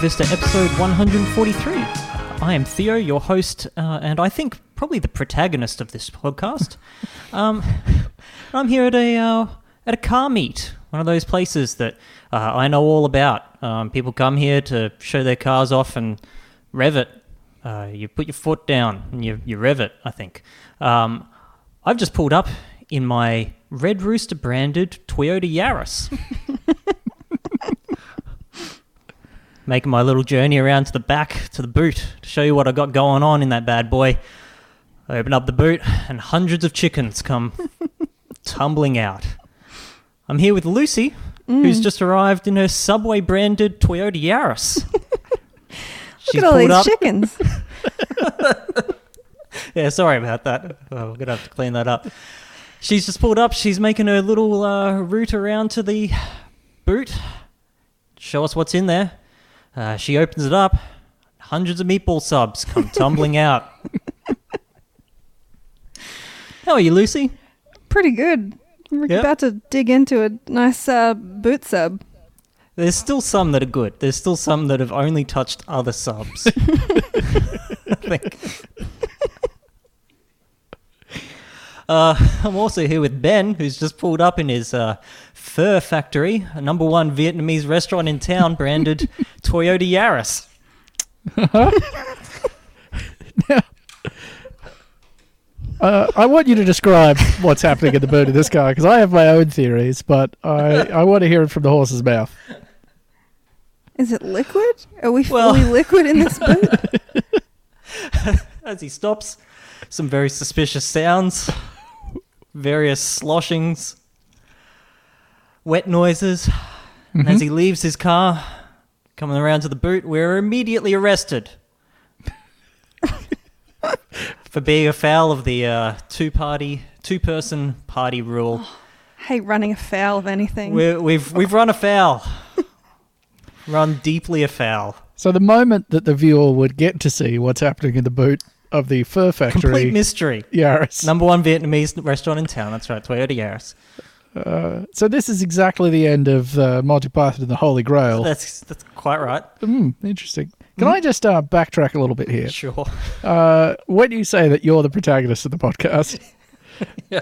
to Vista episode 143. I am Theo, your host, uh, and I think probably the protagonist of this podcast. um, I'm here at a uh, at a car meet, one of those places that uh, I know all about. Um, people come here to show their cars off and rev it. Uh, you put your foot down and you, you rev it, I think. Um, I've just pulled up in my Red Rooster branded Toyota Yaris. Making my little journey around to the back, to the boot, to show you what I got going on in that bad boy. I open up the boot, and hundreds of chickens come tumbling out. I'm here with Lucy, who's just arrived in her Subway branded Toyota Yaris. Look at all these chickens. Yeah, sorry about that. Oh, we're gonna have to clean that up. She's just pulled up. She's making her little uh, route around to the boot. Show us what's in there. Uh, she opens it up. Hundreds of meatball subs come tumbling out. How are you, Lucy? Pretty good. We're Yeah. about to dig into a nice uh, boot sub. There's still some that are good. There's still some that have only touched other subs. I think. Uh, I'm also here with Ben, who's just pulled up in his uh, Pho Factory, a number one Vietnamese restaurant in town, branded Toyota Yaris. Uh, I want you to describe what's happening in the boot of this car because I have my own theories, but I, I want to hear it from the horse's mouth. Is it liquid? Are we Well- fully liquid in this boot? As he stops, some very suspicious sounds, various sloshings, wet noises. And as he leaves his car, coming around to the boot, we're immediately arrested for being afoul of the uh, two-party, two-person party rule. hate running afoul of anything. We're, we've we've run afoul, run deeply afoul. So the moment that the viewer would get to see what's happening in the boot of the Pho Factory, Complete mystery. Yaris. Number one Vietnamese restaurant in town. That's right, Toyota Yaris. Uh, so this is exactly the end of uh, Monty Python and the Holy Grail. That's that's quite right. Hmm, interesting. Can I just uh, backtrack a little bit here? Sure. Uh, when you say that you're the protagonist of the podcast, Yeah.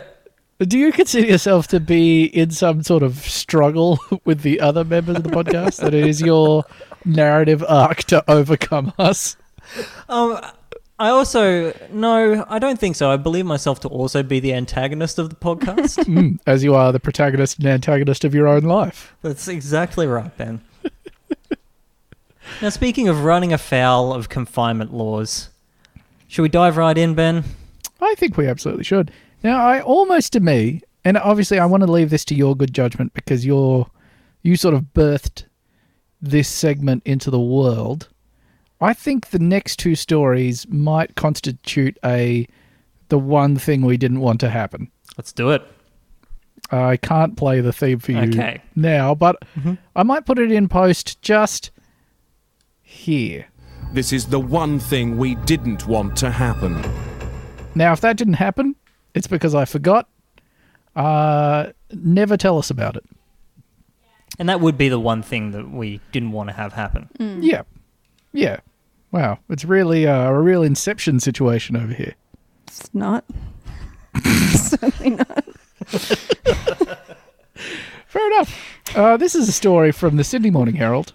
do you consider yourself to be in some sort of struggle with the other members of the podcast? that it is your narrative arc to overcome us? Um, I also no, I don't think so. I believe myself to also be the antagonist of the podcast. Hmm, as you are the protagonist and antagonist of your own life. That's exactly right, Ben. now, speaking of running afoul of confinement laws, should we dive right in, Ben? I think we absolutely should. Now, I almost to me, and obviously I want to leave this to your good judgment because you're you sort of birthed this segment into the world. I think the next two stories might constitute a the one thing we didn't want to happen. Let's do it. I can't play the theme for you Okay. now, but I might put it in post just here. This is the one thing we didn't want to happen. Now, if that didn't happen, it's because I forgot. Uh, never tell us about it. And that would be the one thing that we didn't want to have happen. Yeah. Yeah. Wow. It's really uh, a real inception situation over here. it's not. Certainly not. Fair enough. Uh, this is a story from the Sydney Morning Herald.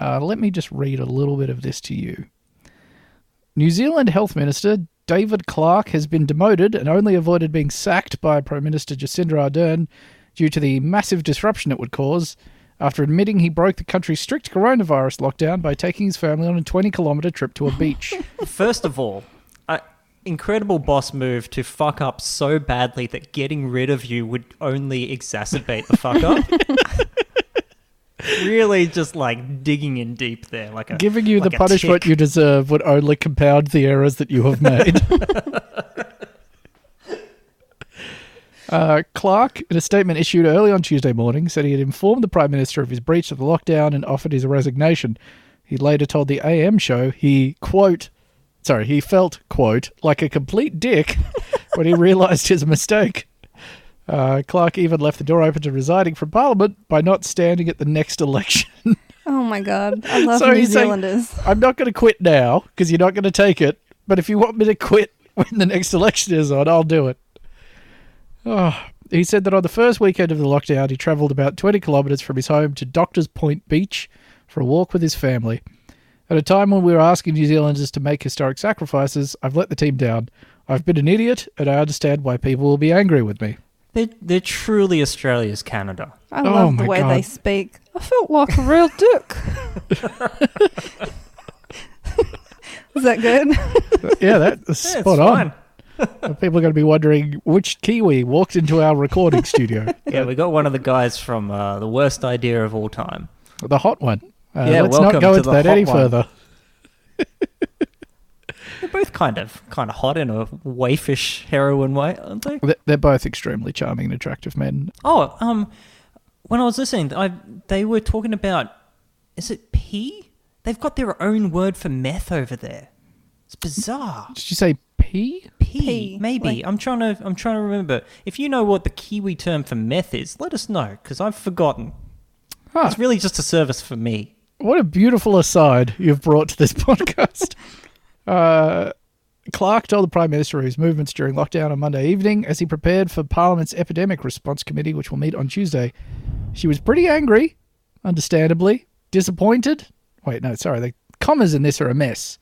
Uh, let me just read a little bit of this to you. New Zealand Health Minister David Clark has been demoted and only avoided being sacked by Prime Minister Jacinda Ardern due to the massive disruption it would cause after admitting he broke the country's strict coronavirus lockdown by taking his family on a 20 kilometre trip to a beach. First of all, a incredible boss move to fuck up so badly that getting rid of you would only exacerbate the fuck up. really, just like digging in deep there, like a Giving you like the a punishment tick. you deserve would only compound the errors that you have made. uh, Clark, in a statement issued early on Tuesday morning, said he had informed the Prime Minister of his breach of the lockdown and offered his resignation. He later told the AM show he, quote, sorry, he felt, quote, like a complete dick when he realised his mistake. Uh, Clark even left the door open to resigning from Parliament by not standing at the next election. Oh my god, I love So New he's saying- Zealanders. I'm not going to quit now because you're not going to take it. But if you want me to quit when the next election is on, I'll do it. Oh, he said that on the first weekend of the lockdown, he travelled about 20 kilometres from his home to Doctors Point Beach for a walk with his family. At a time when we were asking New Zealanders to make historic sacrifices, I've let the team down. I've been an idiot, and I understand why people will be angry with me. They're, they're truly Australia's Canada. I Oh love the way God. they speak. I felt like a real dick. Is that good? yeah, that's Yeah, spot on. fine. People are going to be wondering which Kiwi walked into our recording studio. Yeah, we got one of the guys from uh, the worst idea of all time. The hot one. Uh, Yeah, let's not go to into that any one. further. They're both kind of kind of hot in a waifish heroin way, aren't they? They- They're both extremely charming and attractive men. Oh, um, when I was listening, I they were talking about is it P? They've got their own word for meth over there. It's bizarre. Did you say P? P, P, maybe. like- I'm trying to I'm trying to remember. If you know what the Kiwi term for meth is, let us know because I've forgotten. Huh. It's really just a service for me. What a beautiful aside you've brought to this podcast. uh, Clark told the Prime Minister of his movements during lockdown on Monday evening as he prepared for Parliament's Epidemic Response Committee, which will meet on Tuesday. She was pretty angry, understandably, disappointed. Wait, no, sorry, the commas in this are a mess.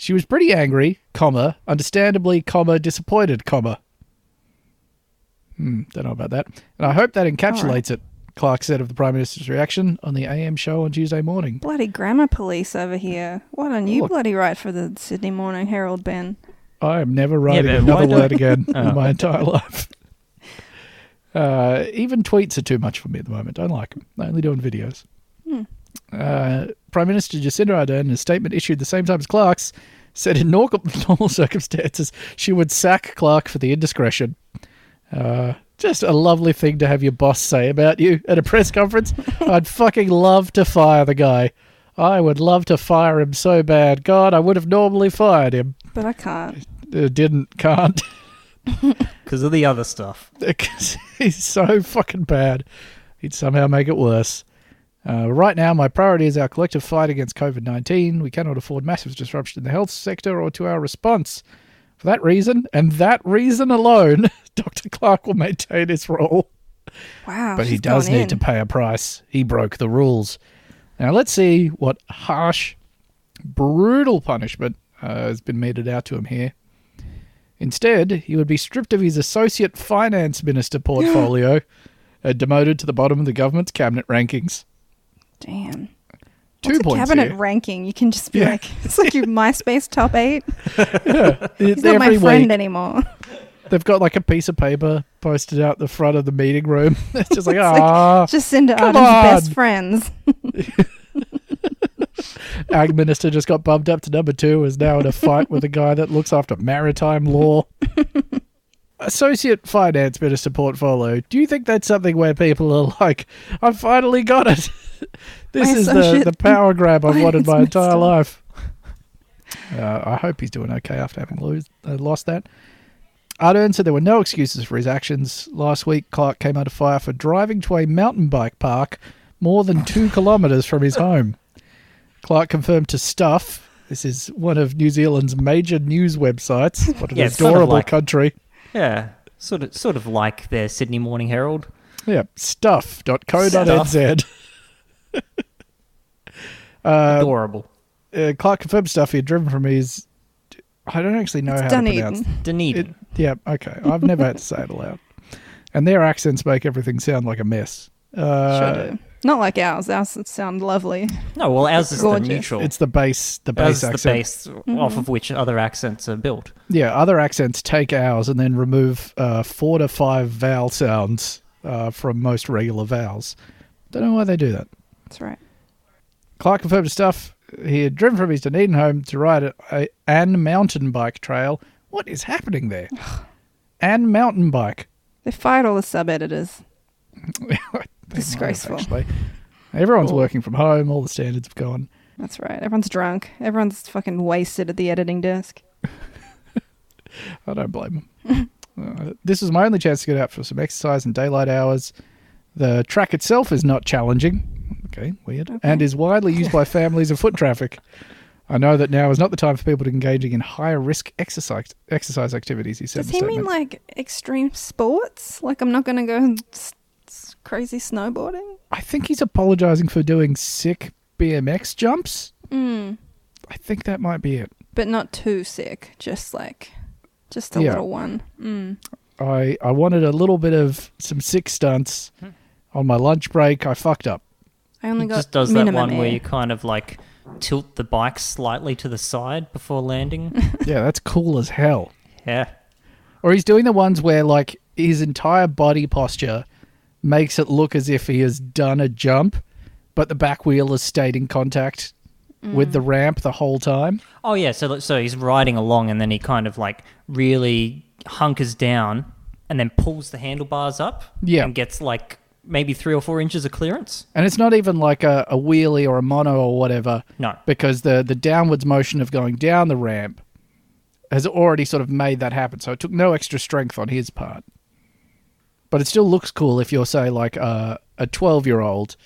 She was pretty angry, comma, understandably, comma, disappointed, comma. Hmm, don't know about that. And I hope that encapsulates it, Clark said of the Prime Minister's reaction on the AM show on Tuesday morning. bloody grammar police over here. Why don't you Look. bloody write for the Sydney Morning Herald, Ben? I am never writing but why another word again Oh. in my entire life. Uh, even tweets are too much for me at the moment. I don't like them. I only doing videos. Uh, Prime Minister Jacinda Ardern, in a statement issued the same time as Clark's, said in nor- normal circumstances she would sack Clark for the indiscretion. Uh, just a lovely thing to have your boss say about you at a press conference. I'd fucking love to fire the guy. I would love to fire him so bad. God, I would have normally fired him. But I can't. Uh, didn't, can't. Because of the other stuff. because he's so fucking bad. He'd somehow make it worse. Uh, right now, my priority is our collective fight against COVID 19. We cannot afford massive disruption in the health sector or to our response. For that reason, and that reason alone, Dr. Clark will maintain his role. Wow. but he does need in. to pay a price. He broke the rules. Now, let's see what harsh, brutal punishment uh, has been meted out to him here. Instead, he would be stripped of his associate finance minister portfolio and demoted to the bottom of the government's cabinet rankings. Damn. Two What's points cabinet here. ranking? You can just be Yeah. like, it's like your MySpace top eight. Every He's not my friend week, anymore. they've got like a piece of paper posted out the front of the meeting room. it's just like, It's like- ah, Jacinda Come Ardern's best friends. ag minister just got bumped up to number two, is now in a fight with a guy that looks after maritime law. Associate finance minister portfolio. Do you think that's something where people are like, I finally got it? this is the, the power grab I've wanted my entire minister." life. Uh, I hope he's doing okay after having lose, uh, lost that. Ardern said there were no excuses for his actions. Last week, Clark came under fire for driving to a mountain bike park more than two kilometres from his home. Clark confirmed to Stuff, this is one of New Zealand's major news websites. What an Yeah, it's sort of adorable like- country. Yeah, sort of sort of like their Sydney Morning Herald. Yeah, stuff.co.nz. uh, Adorable. uh, Clark confirmed Stuff he had driven from his. I don't actually know It's how to pronounce Dunedin. it. Yeah, okay. I've never had to say it aloud. And their accents make everything sound like a mess. Uh, sure do. Not like ours. Ours sound lovely. no, well, ours is Gorgeous. the neutral. It's the base, the ours base is accent. the base off of which other accents are built. Yeah, other accents take ours and then remove uh, four to five vowel sounds uh, from most regular vowels. Don't know why they do that. That's right. Clark confirmed to stuff he had driven from his Dunedin home to ride a, a Anne mountain bike trail. What is happening there? Anne mountain bike. They fired all the sub editors. Have, Disgraceful. actually. Everyone's Oh. working from home. All the standards have gone. That's right. Everyone's drunk. Everyone's fucking wasted at the editing desk. I don't blame them. uh, this was my only chance to get out for some exercise in daylight hours. The track itself is not challenging. Okay, weird. And is widely used by families and foot traffic. I know that now is not the time for people to engaging in higher risk exercise exercise activities. He said. Does he the mean like extreme sports? Like I'm not going to go s- s- crazy snowboarding? I think he's apologizing for doing sick BMX jumps. Mm. I think that might be it. But not too sick. Just like, just a Yeah. little one. Mm. I I wanted a little bit of some sick stunts Hmm. On my lunch break. I fucked up. I only He got just does that minimum one where air. you kind of like tilt the bike slightly to the side before landing. yeah, that's cool as hell. yeah. Or he's doing the ones where like his entire body posture makes it look as if he has done a jump, but the back wheel has stayed in contact with Mm. the ramp the whole time. Oh yeah, so so he's riding along and then he kind of like really hunkers down and then pulls the handlebars up. Yeah. And gets like maybe three or four inches of clearance. And it's not even like a, a wheelie or a mono or whatever, No. because the the downwards motion of going down the ramp has already sort of made that happen. So it took no extra strength on his part. But it still looks cool if you're say like a a 12 year old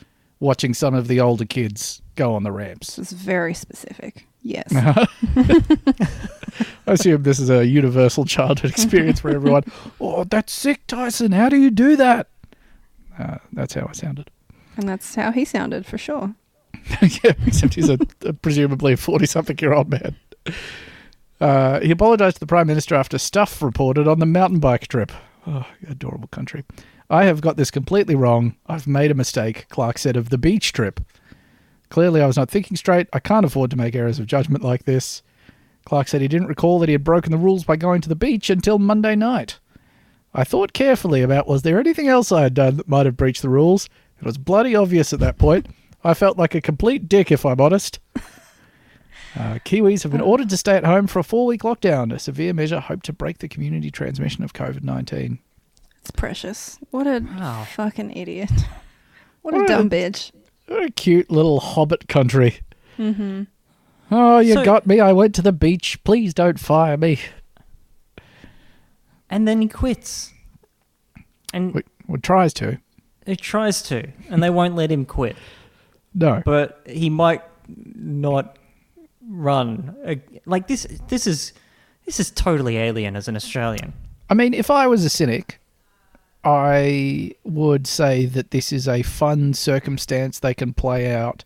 watching some of the older kids go on the ramps. It's very specific. Yes. I assume this is a universal childhood experience for everyone. Oh, that's sick, Tyson. How do you do that? Uh, that's how I sounded. and that's how he sounded for sure. yeah, except he's a, a presumably 40 something year old man. Uh, he apologized to the Prime Minister after stuff reported on the mountain bike trip. Oh, adorable country. I have got this completely wrong. I've made a mistake, Clark said of the beach trip. Clearly, I was not thinking straight. I can't afford to make errors of judgment like this. Clark said he didn't recall that he had broken the rules by going to the beach until Monday night. I thought carefully about was there anything else I had done that might have breached the rules. It was bloody obvious at that point. I felt like a complete dick, if I'm honest. Uh, Kiwis have been ordered to stay at home for a four week lockdown, a severe measure hoped to break the community transmission of COVID 19. It's precious. What a Wow. fucking idiot. What What a a- dumb bitch. What a cute little hobbit country. Mm-hmm. Oh, you So- got me. I went to the beach. Please don't fire me. And then he quits. And Wait, well, tries to. he tries to, and they won't let him quit. No. But he might not run. Uh, Like this this is this is totally alien as an Australian. I mean, if I was a cynic, I would say that this is a fun circumstance they can play out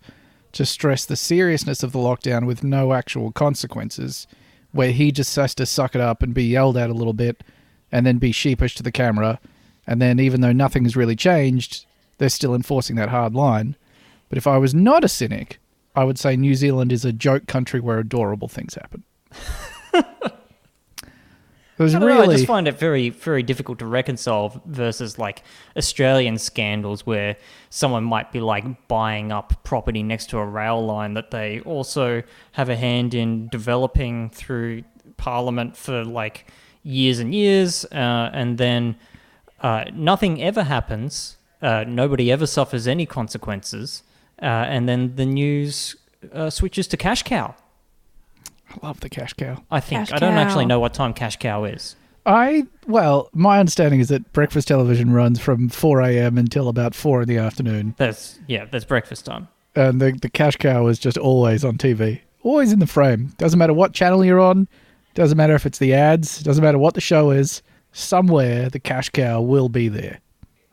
to stress the seriousness of the lockdown with no actual consequences, where he just has to suck it up and be yelled at a little bit and then be sheepish to the camera. And then, even though nothing has really changed, they're still enforcing that hard line. But if I was not a cynic, I would say New Zealand is a joke country where adorable things happen. There's I, don't know, really I just find it very, very difficult to reconcile versus like Australian scandals where someone might be like buying up property next to a rail line that they also have a hand in developing through Parliament for like years and years, uh, and then uh, nothing ever happens. Uh, nobody ever suffers any consequences, uh, and then the news uh, switches to cash cow. I love the cash cow. I think Cash I don't actually know what time cash cow is. I well, my understanding is that breakfast television runs from 4 a.m. until about four in the afternoon, That's yeah, that's breakfast time. and the the cash cow is just always on TV, always in the frame. Doesn't matter what channel you're on, doesn't matter if it's the ads, doesn't matter what the show is. Somewhere the cash cow will be there.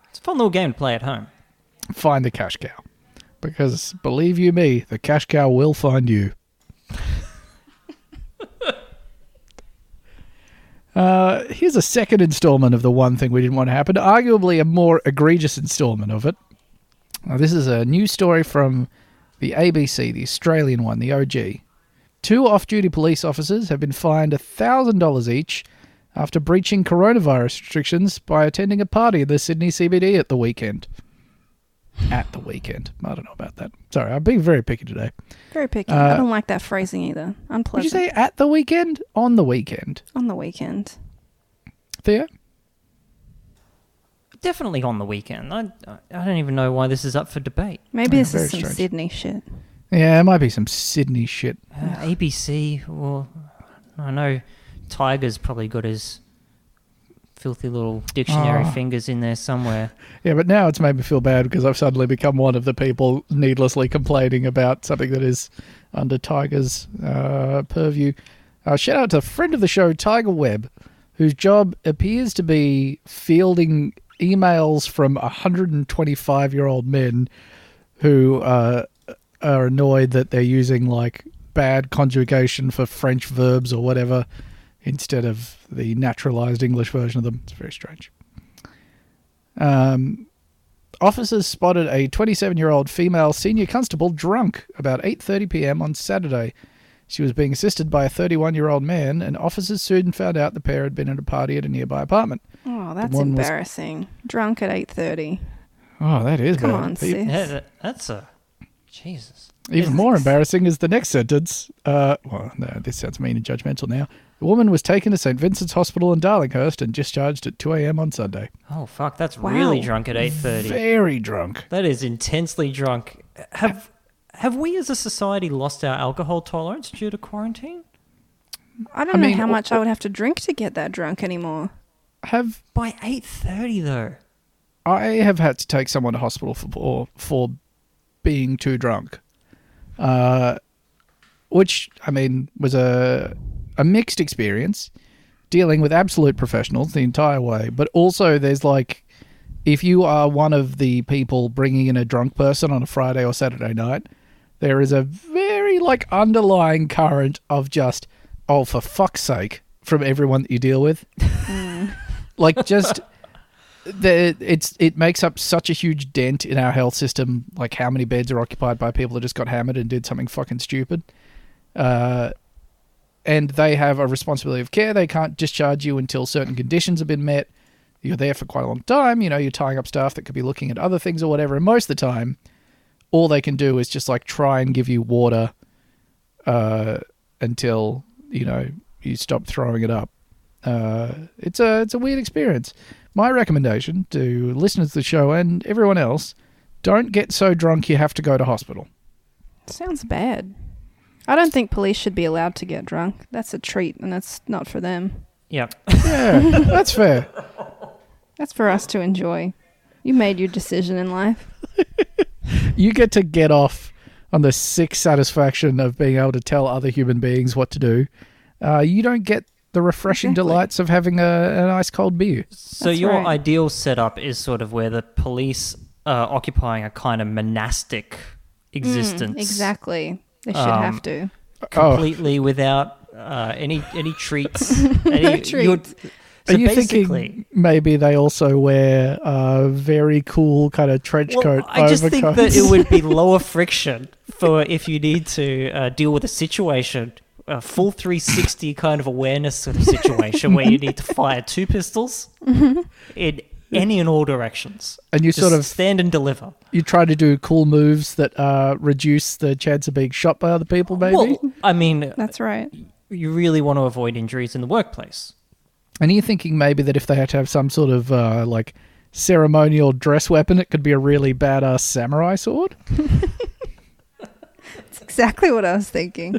It's a fun little game to play at home. Find the cash cow, because believe you me, the cash cow will find you. Uh, here's a second installment of the one thing we didn't want to happen, arguably a more egregious installment of it. Now, this is a news story from the ABC, the Australian one, the OG. Two off duty police officers have been fined $1,000 each after breaching coronavirus restrictions by attending a party in the Sydney CBD at the weekend. At the weekend. I don't know about that. Sorry, I'm being very picky today. Very picky. Uh, I don't like that phrasing either. Would Unpleasant. you say at the weekend? On the weekend. on the weekend? Theo? Definitely on the weekend. I, I don't even know why this is up for debate. Maybe Yeah, this is some strange. Sydney shit. Yeah, it might be some Sydney shit. Uh, ABC, well, I know Tiger's probably got his filthy little dictionary Ah. fingers in there somewhere. Yeah, but now it's made me feel bad because I've suddenly become one of the people needlessly complaining about something that is under Tiger's uh, purview. Uh, shout out to a friend of the show, Tiger Webb, whose job appears to be fielding emails from 125 year old men who uh, are annoyed that they're using like bad conjugation for French verbs or whatever instead of the naturalized English version of them. It's very strange. Um, officers spotted a 27-year-old female senior constable drunk about 8:30 p.m. on Saturday. She was being assisted by a 31-year-old man, and officers soon found out the pair had been at a party at a nearby apartment. Oh, that's one was- embarrassing. Drunk at eight thirty. Oh, that is Come bad. on, sis. Yeah, that, that's a Jesus. Even more embarrassing is the next sentence. Uh, well, no, this sounds mean and judgmental now. The woman was taken to St. Vincent's Hospital in Darlinghurst and discharged at 2 a.m. on Sunday. Oh fuck, that's Wow. really drunk at eight thirty. Very drunk. That is intensely drunk. Have have we as a society lost our alcohol tolerance due to quarantine? I don't I know mean, how o- much I would have to drink to get that drunk anymore. Have By eight thirty though. I have had to take someone to hospital for for, for being too drunk, uh, which I mean was a a mixed experience, dealing with absolute professionals the entire way. But also, there's like, if you are one of the people bringing in a drunk person on a Friday or Saturday night, there is a very like underlying current of just oh for fuck's sake from everyone that you deal with, like just the it's it makes up such a huge dent in our health system. Like how many beds are occupied by people that just got hammered and did something fucking stupid, uh, and they have a responsibility of care. They can't discharge you until certain conditions have been met. You're there for quite a long time. You know, you're tying up staff that could be looking at other things or whatever. And most of the time, all they can do is just like try and give you water uh, until you know you stop throwing it up. Uh, it's a it's a weird experience. My recommendation to listeners to the show and everyone else: don't get so drunk you have to go to hospital. Sounds bad. I don't think police should be allowed to get drunk. That's a treat, and that's not for them. Yep. Yeah, that's fair. That's for us to enjoy. You made your decision in life. You get to get off on the sick satisfaction of being able to tell other human beings what to do. Uh, you don't get the refreshing Exactly. delights of having a, an ice cold beer. So That's your right. ideal setup is sort of where the police are occupying a kind of monastic existence. Mm, exactly. They should Um, have to. Oh, completely without uh, any any treats. any, treats. you're- So are you thinking maybe they also wear a very cool kind of trench well, coat I just think that it would be lower friction for if you need to uh, deal with a situation, a full 360 kind of awareness sort of situation where you need to fire two pistols in any and all directions. and you Just sort of stand and deliver. you try to do cool moves that uh, reduce the chance of being shot by other people. Maybe. Well, I mean, That's right. you really want to avoid injuries in the workplace. And you're thinking maybe that if they had to have some sort of uh, like ceremonial dress weapon, it could be a really badass samurai sword. That's exactly what I was thinking.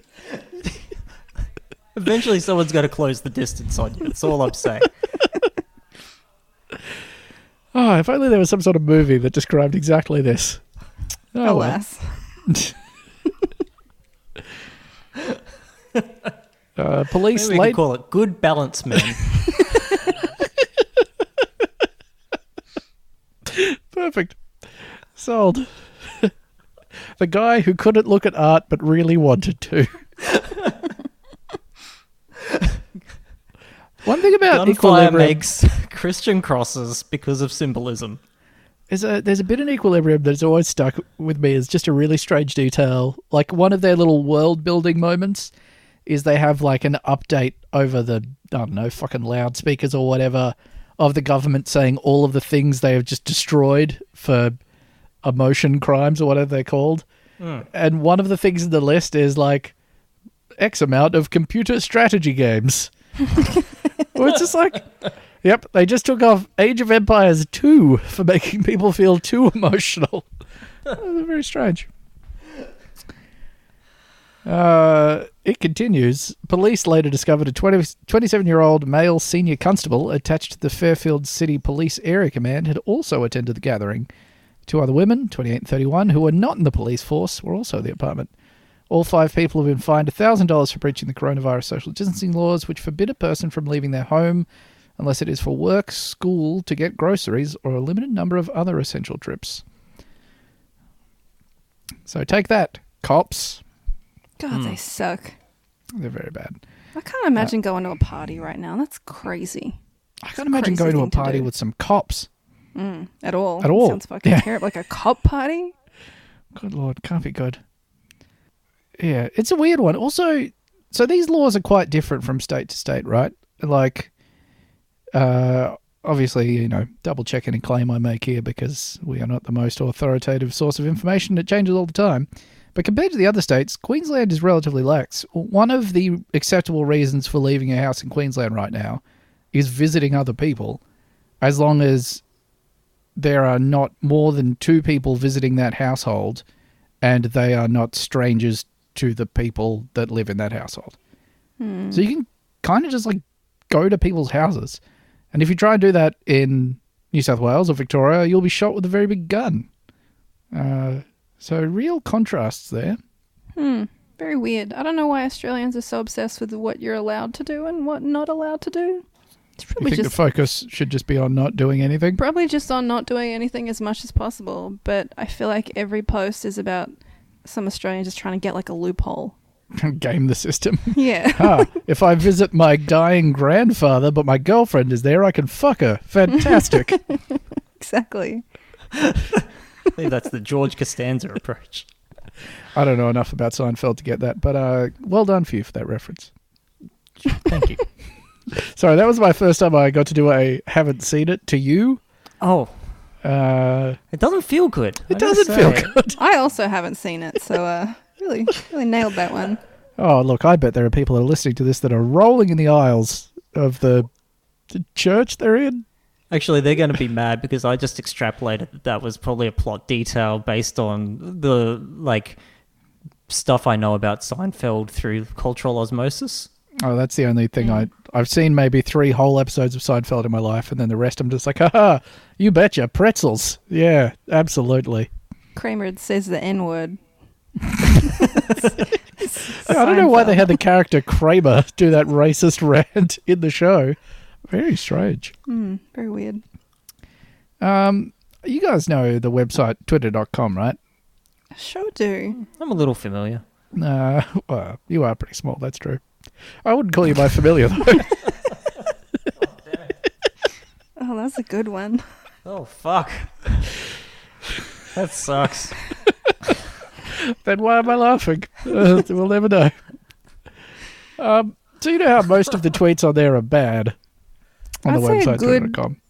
Eventually, someone's got to close the distance on you. That's all I'm saying. Oh, if only there was some sort of movie that described exactly this. Oh, well. Alas. Uh, police Maybe we late. could call it good balance man. Perfect. Sold. the guy who couldn't look at art but really wanted to. One thing about Gunfire equilibrium makes Christian crosses because of symbolism. is a there's a bit in equilibrium that's always stuck with me as just a really strange detail. Like one of their little world building moments is they have like an update over the I don't know fucking loudspeakers or whatever of the government saying all of the things they have just destroyed for emotion crimes or whatever they're called. Hmm. And one of the things in the list is like X amount of computer strategy games. Well, it's just like, yep, they just took off Age of Empires 2 for making people feel too emotional. Very strange. Uh, it continues. Police later discovered a 20, 27-year-old male senior constable attached to the Fairfield City Police Area Command had also attended the gathering. Two other women, 28 and 31, who were not in the police force, were also at the apartment. All five people have been fined $1,000 for breaching the coronavirus social distancing laws, which forbid a person from leaving their home unless it is for work, school, to get groceries, or a limited number of other essential trips. So take that, cops. God, hmm. they suck. They're very bad. I can't imagine going to a party right now. That's crazy. I can't imagine going to a thing to party with some cops. Mm, at all. At all. Sounds fucking Yeah. terrible. Like a cop party? Good lord, can't be good. Yeah, it's a weird one. Also, so these laws are quite different from state to state, right? Like, uh, obviously, you know, double check any claim I make here because we are not the most authoritative source of information. It changes all the time. But compared to the other states, Queensland is relatively lax. One of the acceptable reasons for leaving a house in Queensland right now is visiting other people, as long as there are not more than two people visiting that household and they are not strangers to the people that live in that household. So you can kind of just like go to people's houses. And if you try and do that in New South Wales or Victoria, you'll be shot with a very big gun. Uh, so real contrasts there. Very weird. I don't know why Australians are so obsessed with what you're allowed to do and what not allowed to do. It's You probably think just the focus should just be on not doing anything? probably just on not doing anything as much as possible. But I feel like every post is about some Australian just trying to get like a loophole. Game the system. Yeah. ah, if I visit my dying grandfather, but my girlfriend is there, I can fuck her. Fantastic. exactly. I think that's the George Costanza approach. I don't know enough about Seinfeld to get that, but uh, well done for you for that reference. Thank you. Sorry, that was my first time I got to do a haven't seen it to you. Oh, Uh, it doesn't feel good. it doesn't feel good. I also haven't seen it, so uh, really, really nailed that one. Oh, look, I bet there are people that are listening to this that are rolling in the aisles of the, the church they're in. Actually, they're going to be mad because I just extrapolated that that was probably a plot detail based on the like stuff I know about Seinfeld through cultural osmosis. Oh, that's the only thing I I've seen maybe three whole episodes of Seinfeld in my life, and then the rest I'm just like, haha, you betcha, pretzels. Yeah, absolutely. Kramer says the N word. I don't know why they had the character Kramer do that racist rant in the show. Very strange. Hmm, very weird. Um, you guys know the website twitter.com, right? I sure do. I'm a little familiar. Uh, well, you are pretty small, that's true. I wouldn't call you my familiar, though. Oh, that's a good one. Oh fuck. that sucks. then why am I laughing? Uh, we'll never know. Um, so you know how most of the tweets on there are bad on I'd the say a website good- twitter.com.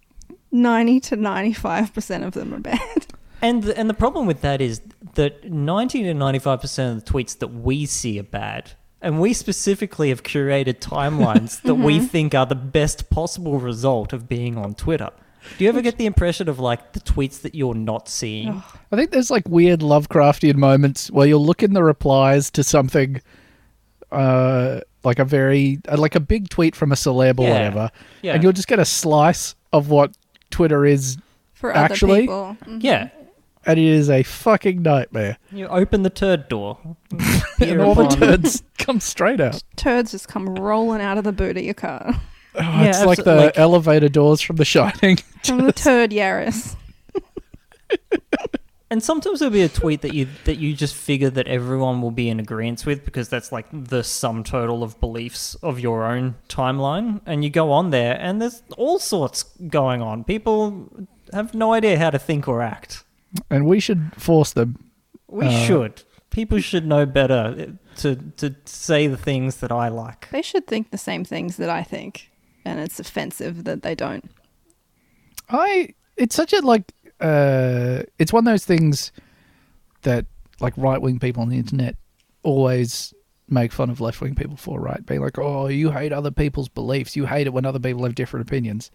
90 to 95% of them are bad. And the, and the problem with that is that 90 to 95% of the tweets that we see are bad. And we specifically have curated timelines that we think are the best possible result of being on Twitter. Do you ever get the impression of like the tweets that you're not seeing? I think there's like weird Lovecraftian moments where you'll look in the replies to something, uh, like a very uh, like a big tweet from a celeb or Yeah. whatever, Yeah. and you'll just get a slice of what Twitter is, For Actually- other people. Mhm. Yeah. And it is a fucking nightmare. You open the turd door. and all the upon- turds come straight out. Turds just come rolling out of the boot of your car. Oh, Yeah, it's like the like- elevator doors from The Shining. From the turd Yaris. And sometimes there'll be a tweet that you that you just figure that everyone will be in agreement with because that's like the sum total of beliefs of your own timeline. And you go on there and there's all sorts going on. People have no idea how to think or act. And we should force them. We Uh, should. People should know better to to say the things that I like. They should think the same things that I think. And it's offensive that they don't. I it's such a like uh it's one of those things that like right wing people on the internet always make fun of left wing people for, right? Being like, Oh, you hate other people's beliefs, you hate it when other people have different opinions.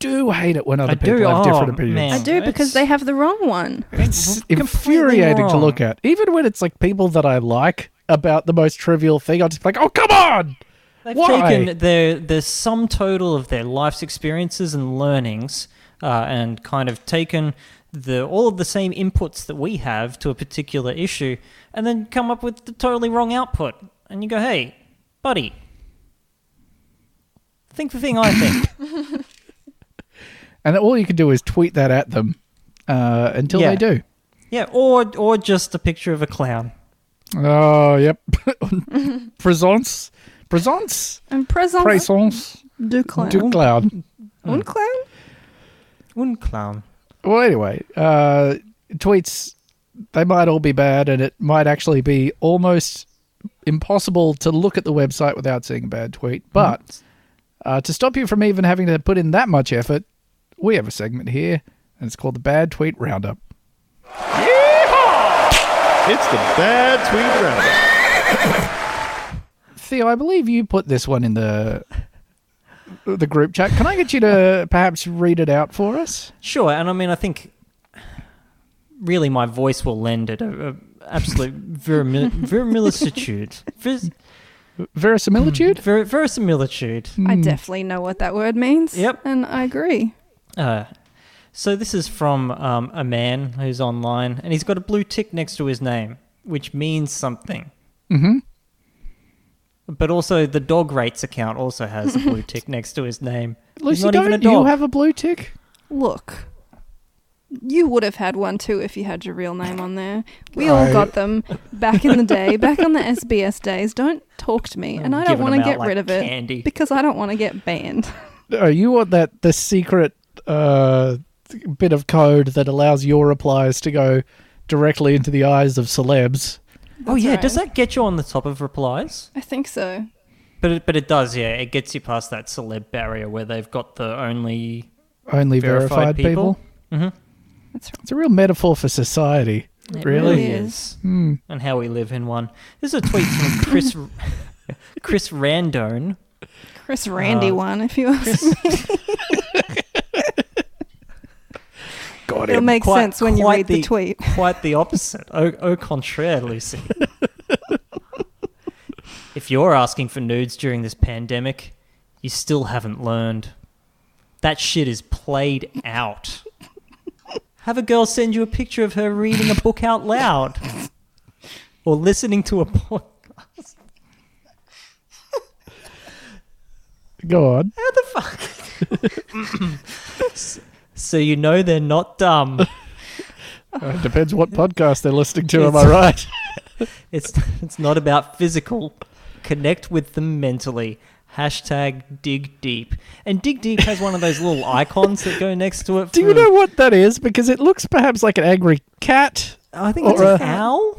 I do hate it when other I people do. have Oh, different opinions. man. I do because it's- they have the wrong one. It's Completely infuriating to look at. Even when it's like people that I like about the most trivial thing, I'll just be like, oh, come on! They've Why? taken their the sum total of their life's experiences and learnings, uh, and kind of taken the all of the same inputs that we have to a particular issue, and then come up with the totally wrong output. And you go, "Hey, buddy, think the thing I think." And all you can do is tweet that at them uh, until Yeah. they do. yeah, or or just a picture of a clown. Oh, yep. Présence. Présence. And présence Présence. du clown. Du clown. Un clown? One clown. Well, anyway, uh, tweets, they might all be bad, and it might actually be almost impossible to look at the website without seeing a bad tweet. But uh, to stop you from even having to put in that much effort, we have a segment here, and it's called the Bad Tweet Roundup. Yeehaw! It's the Bad Tweet Roundup. Theo, I believe you put this one in the the group chat. Can I get you to perhaps read it out for us? Sure, and I mean, I think really my voice will lend it a, a absolute verimi- verisimilitude. Vis- Verisimilitude? Mm, ver- verisimilitude. I mm. definitely know what that word means. Yep. And I agree. Uh, so this is from um, a man who's online, and he's got a blue tick next to his name, which means something. Mm-hmm. But also, the dog rates account also has a blue tick next to his name. He's Lucy, not don't even a you dog. have a blue tick? Look, you would have had one too if you had your real name on there. We all I- got them back in the day, back on the SBS days. Don't talk to me, and I don't Giving want to them out get like rid of it candy. because I don't want to get banned. Oh, you want that the secret uh, bit of code that allows your replies to go directly into the eyes of celebs. oh That's yeah, right. does that get you on the top of replies? I think so. But it, but it does, yeah. It gets you past that celeb barrier where they've got the only Only verified, verified people. people. hmm That's right. It's a real metaphor for society. It Really? really It is. Hmm. And how we live in one. This is a tweet from Chris Chris Randone. Chris Randy Uh, one, if you ask me. Got It'll him. make Quite- sense when you read the, the- tweet. Quite the opposite. Au, au contraire, Lucy. if you're asking for nudes during this pandemic, you still haven't learned. That shit is played out. Have a girl send you a picture of her reading a book out loud or listening to a podcast. Go on. How the fuck? So you know they're not dumb. It depends what podcast they're listening to. Am I right? It's it's not about physical. Connect with them mentally. Hashtag dig deep. And dig deep has one of those little icons that go next to it. Do you know what that is? Because it looks perhaps like an angry cat. I think it's or an a- owl.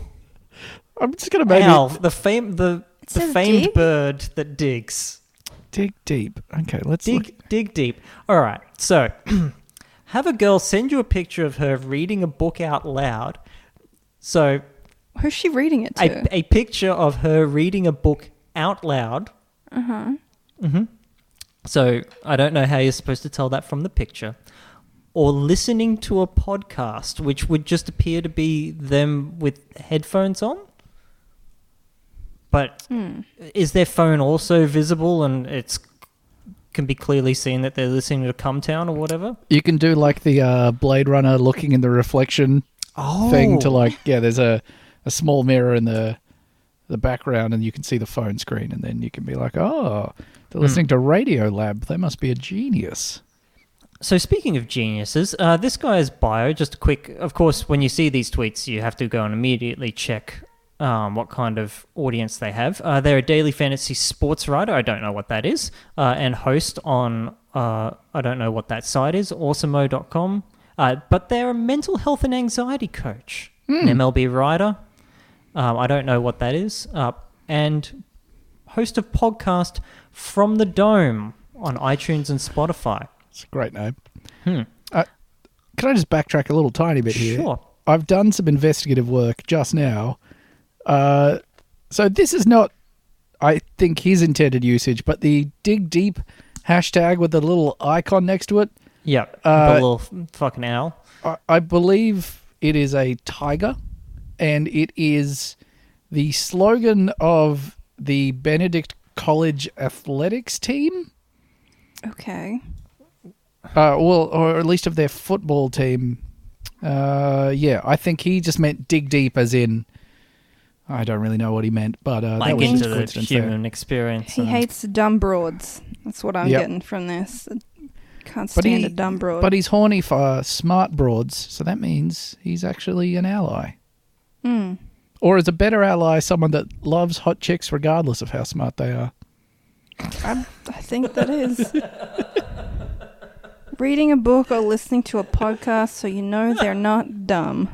I'm just gonna maybe Owl, the fame, the the famed dig? bird that digs. dig deep. Okay, let's Dig, look. dig deep. All right. So, have a girl send you a picture of her reading a book out loud. So, Who's she reading it to? a, a picture of her reading a book out loud. uh huh. hmm So I don't know how you're supposed to tell that from the picture. Or listening to a podcast, which would just appear to be them with headphones on. But Hmm. is their phone also visible and it's can be clearly seen that they're listening to Come Town or whatever? You can do like the uh, Blade Runner looking in the reflection Oh, thing to like yeah. There's a, a small mirror in the the background, and you can see the phone screen, and then you can be like, oh, they're Hmm. listening to Radio Lab. They must be a genius. So speaking of geniuses, uh, this guy's bio, just a quick. Of course, when you see these tweets, you have to go and immediately check um, what kind of audience they have. Uh, they're a daily fantasy sports writer. I don't know what that is, uh, and host on. Uh, I don't know what that site is. Awesomeo.com. Uh, but they're a mental health and anxiety coach, an MLB writer. Um, I don't know what that is, uh, and host of podcast from the Dome on iTunes and Spotify. It's a great name. Hmm. Uh, can I just backtrack a little tiny bit here? Sure. I've done some investigative work just now. Uh, so this is not, I think, his intended usage, but the dig deep hashtag with the little icon next to it. Yep. Uh, the little f- fucking owl. I, I believe it is a tiger, and it is the slogan of the Benedict College athletics team, Okay. uh, well, or at least of their football team. Uh, yeah, I think he just meant dig deep, as in. I don't really know what he meant, but uh, that like was into just the coincidence there. human experience. He and- hates dumb broads. That's what I'm Yep. getting from this. Can't But stand he- a dumb broad. But he's horny for smart broads, so that means he's actually an ally. Mm. Or is a better ally someone that loves hot chicks regardless of how smart they are? I, I think that is. Reading a book or listening to a podcast so you know they're not dumb.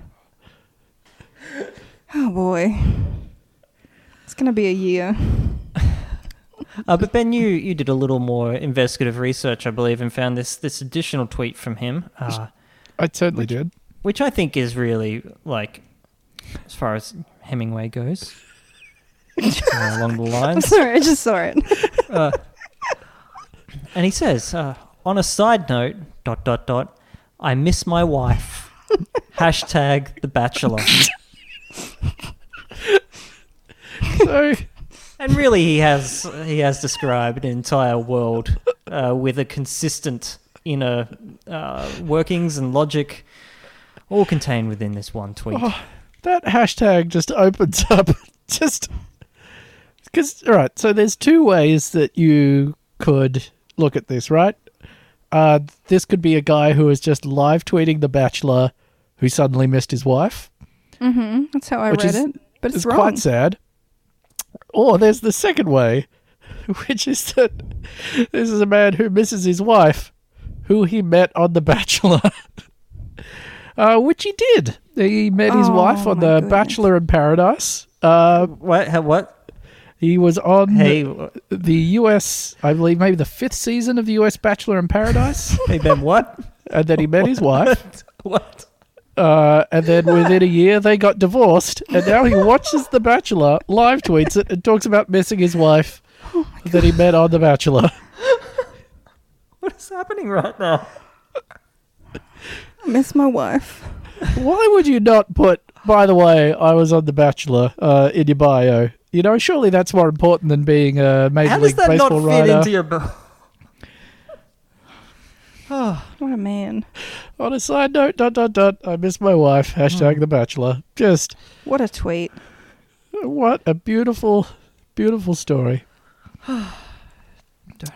Oh boy. It's going to be a year. Uh, but Ben, you, you did a little more investigative research, I believe, and found this this additional tweet from him, uh, I certainly did. which I think is really like, as far as Hemingway goes, uh, along the I'm lines. sorry, I just saw it. Uh, and he says, uh, on a side note, dot dot dot, I miss my wife. Hashtag The Bachelor. So, And really, he has he has described an entire world uh, with a consistent inner uh, workings and logic, all contained within this one tweet. Oh. that hashtag just opens up just because all right so there's two ways that you could look at this right uh, this could be a guy who is just live tweeting the bachelor who suddenly missed his wife hmm That's how I Which read is- it. But it's, it's wrong. quite sad or there's the second way which is that this is a man who misses his wife who he met on the bachelor uh, which he did he met his Oh, wife on the goodness. bachelor in paradise uh, What? What? he was on Hey, the US, I believe, maybe the fifth season of the US Bachelor in Paradise, hey Ben, what? and then he met his wife, What? Uh, and then within a year they got divorced, and now he watches The Bachelor, live tweets it, and talks about missing his wife that he met on The Bachelor. What is happening right now? I miss my wife. Why would you not put? By the way, I was on The Bachelor uh, in your bio. You know, surely that's more important than being a Major How does League that not Baseball fit writer. into your? bo- Oh, What a man. On a side note, dot dot dot. I miss my wife. Hashtag The Bachelor. Just What a tweet. What a beautiful, beautiful story.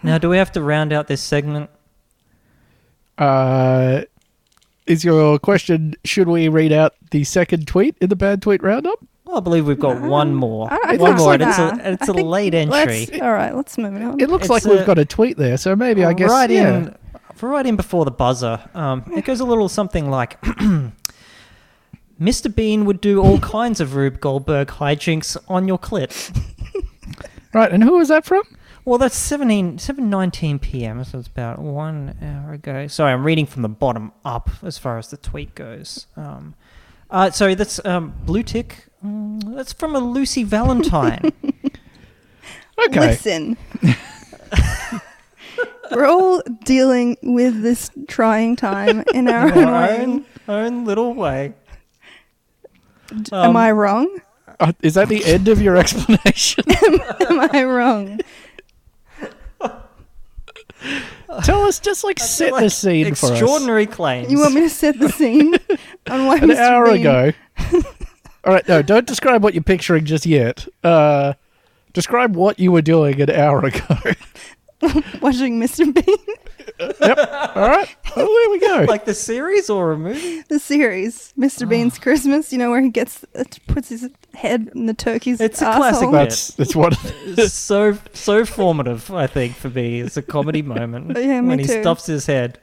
now do we have to round out this segment? Uh, is your question, should we read out the second tweet in the bad tweet roundup? Well, I believe we've got No. one more. I- I one more, so, and it's a, it's I a think late entry. let's- All right, let's move it on. It looks It's like a- we've got a tweet there, so maybe I guess. right yeah. in, right in before the buzzer. Um, it goes a little something like, "Mr. Bean would do all kinds of Rube Goldberg hijinks on your clit." Right, and who was that from? Well, that's 17, 7.19 p.m., so it's about one hour ago. Sorry, I'm reading from the bottom up as far as the tweet goes. Um, uh, sorry, that's um, Blue Tick. Mm, that's from a Lucy Valentine. Okay. Listen. We're all dealing with this trying time in our in own our own, own little way. Am Um, I wrong? Uh, is that the end of your explanation? Am I wrong? Tell us, just like set Like the scene for us. Extraordinary claims. You want me to set the scene on why An Mr. hour Bean- ago. All right, no, don't describe what you're picturing just yet. Uh, describe what you were doing an hour ago. watching Mr. Bean, yep. All right, oh, there we go. like the series or a movie? the series, Mr. Bean's Ah. Christmas. You know where he gets uh, puts his head in the turkey's It's a asshole. classic that's that's what. It's so so formative, I think, for me. It's a comedy moment Yeah, me when he too. stuffs his head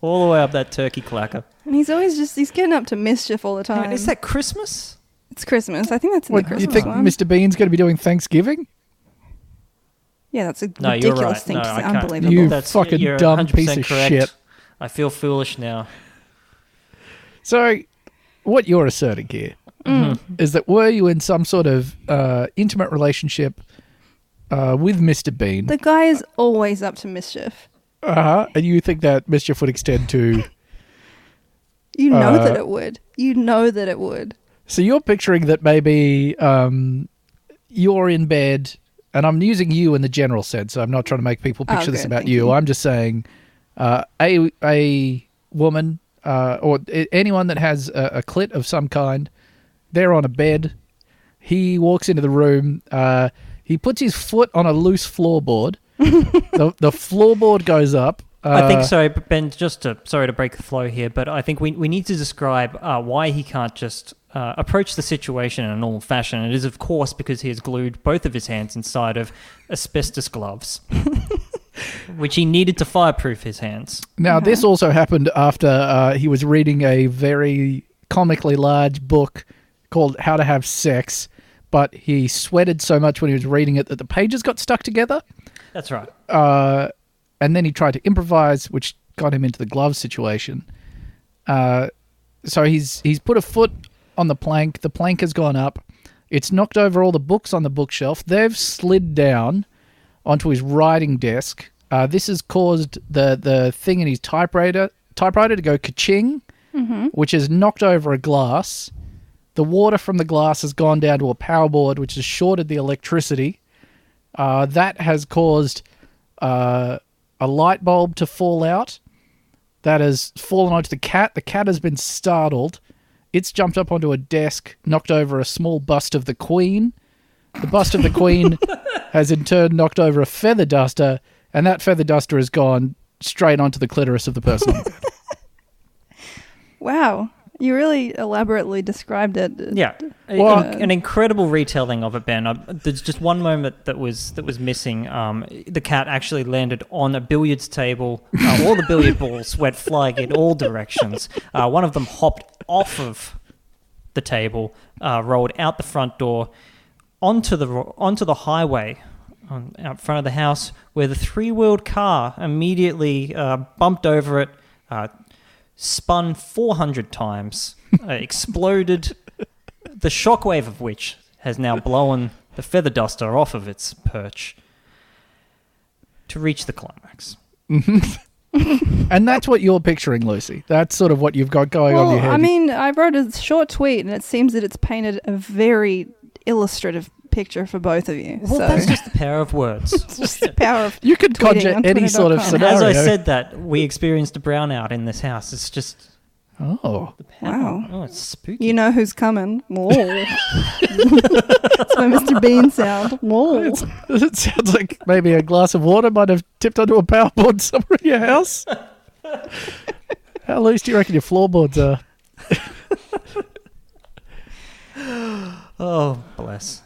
all the way up that turkey clacker. And he's always just he's getting up to mischief all the Hang time. on, Is that Christmas? it's Christmas. I think that's in What, the you think one. Mr. Bean's going to be doing Thanksgiving? Yeah, that's a No, you're ridiculous right. thing No, to I say. can't. Unbelievable. You That's fucking you're dumb 100% piece of correct. shit. I feel foolish now. So, what you're asserting here is that were you in some sort of uh, intimate relationship uh, with Mr. Bean, The guy is always up to mischief. uh-huh, and you think that mischief would extend to. You know Uh, that it would. You know that it would. So you're picturing that maybe um, you're in bed, and I'm using you in the general sense. I'm not trying to make people Oh, picture this about you. you. I'm just saying, uh, a a woman uh, or anyone that has a, a clit of some kind, they're on a bed. He walks into the room. Uh, he puts his foot on a loose floorboard. the the floorboard goes up. I think uh, so, Ben. Just to sorry to break the flow here, but I think we we need to describe uh, why he can't just uh, approach the situation in a normal fashion. It is, of course, because he has glued both of his hands inside of asbestos gloves, which he needed to fireproof his hands. Now, this also happened after uh, he was reading a very comically large book called How to Have Sex, but he sweated so much when he was reading it that the pages got stuck together. That's right. Uh, and then he tried to improvise, which got him into the glove situation. Uh, so he's he's put a foot on the plank. The plank has gone up. It's knocked over all the books on the bookshelf. They've slid down onto his writing desk. Uh, this has caused the the thing in his typewriter typewriter to go ka-ching, which has knocked over a glass. The water from the glass has gone down to a power board, which has shorted the electricity. Uh, that has caused uh, a light bulb to fall out. That has fallen onto the cat. The cat has been startled. It's jumped up onto a desk, knocked over a small bust of the Queen. The bust of the Queen has in turn knocked over a feather duster, and that feather duster has gone straight onto the clitoris of the person. Wow. You really elaborately described it. Yeah, Well- an, an incredible retelling of it, Ben. I, there's just one moment that was that was missing. Um, the cat actually landed on a billiards table. Uh, all the billiard balls went flying in all directions. Uh, one of them hopped off of the table, uh, rolled out the front door, onto the onto the highway. On, out front of the house, where the three-wheeled car immediately uh, bumped over it, uh, spun 400 times, uh, exploded, the shockwave of which has now blown the feather duster off of its perch to reach the climax. and that's what you're picturing, Lucy. That's sort of what you've got going on well, in your head. I mean, I wrote a short tweet, and it seems that it's painted a very illustrative picture for both of you. Well, so that's just the power of words. it's just the power of you could conjure any sort of scenario. As I said that, we experienced a brownout in this house. It's just oh, the power. Wow. Oh, it's spooky. You know who's coming. Whoa. That's my Mr. Bean sound. Whoa. it sounds like maybe a glass of water might have tipped onto a power board somewhere in your house. How loose do you reckon your floorboards are? oh, bless.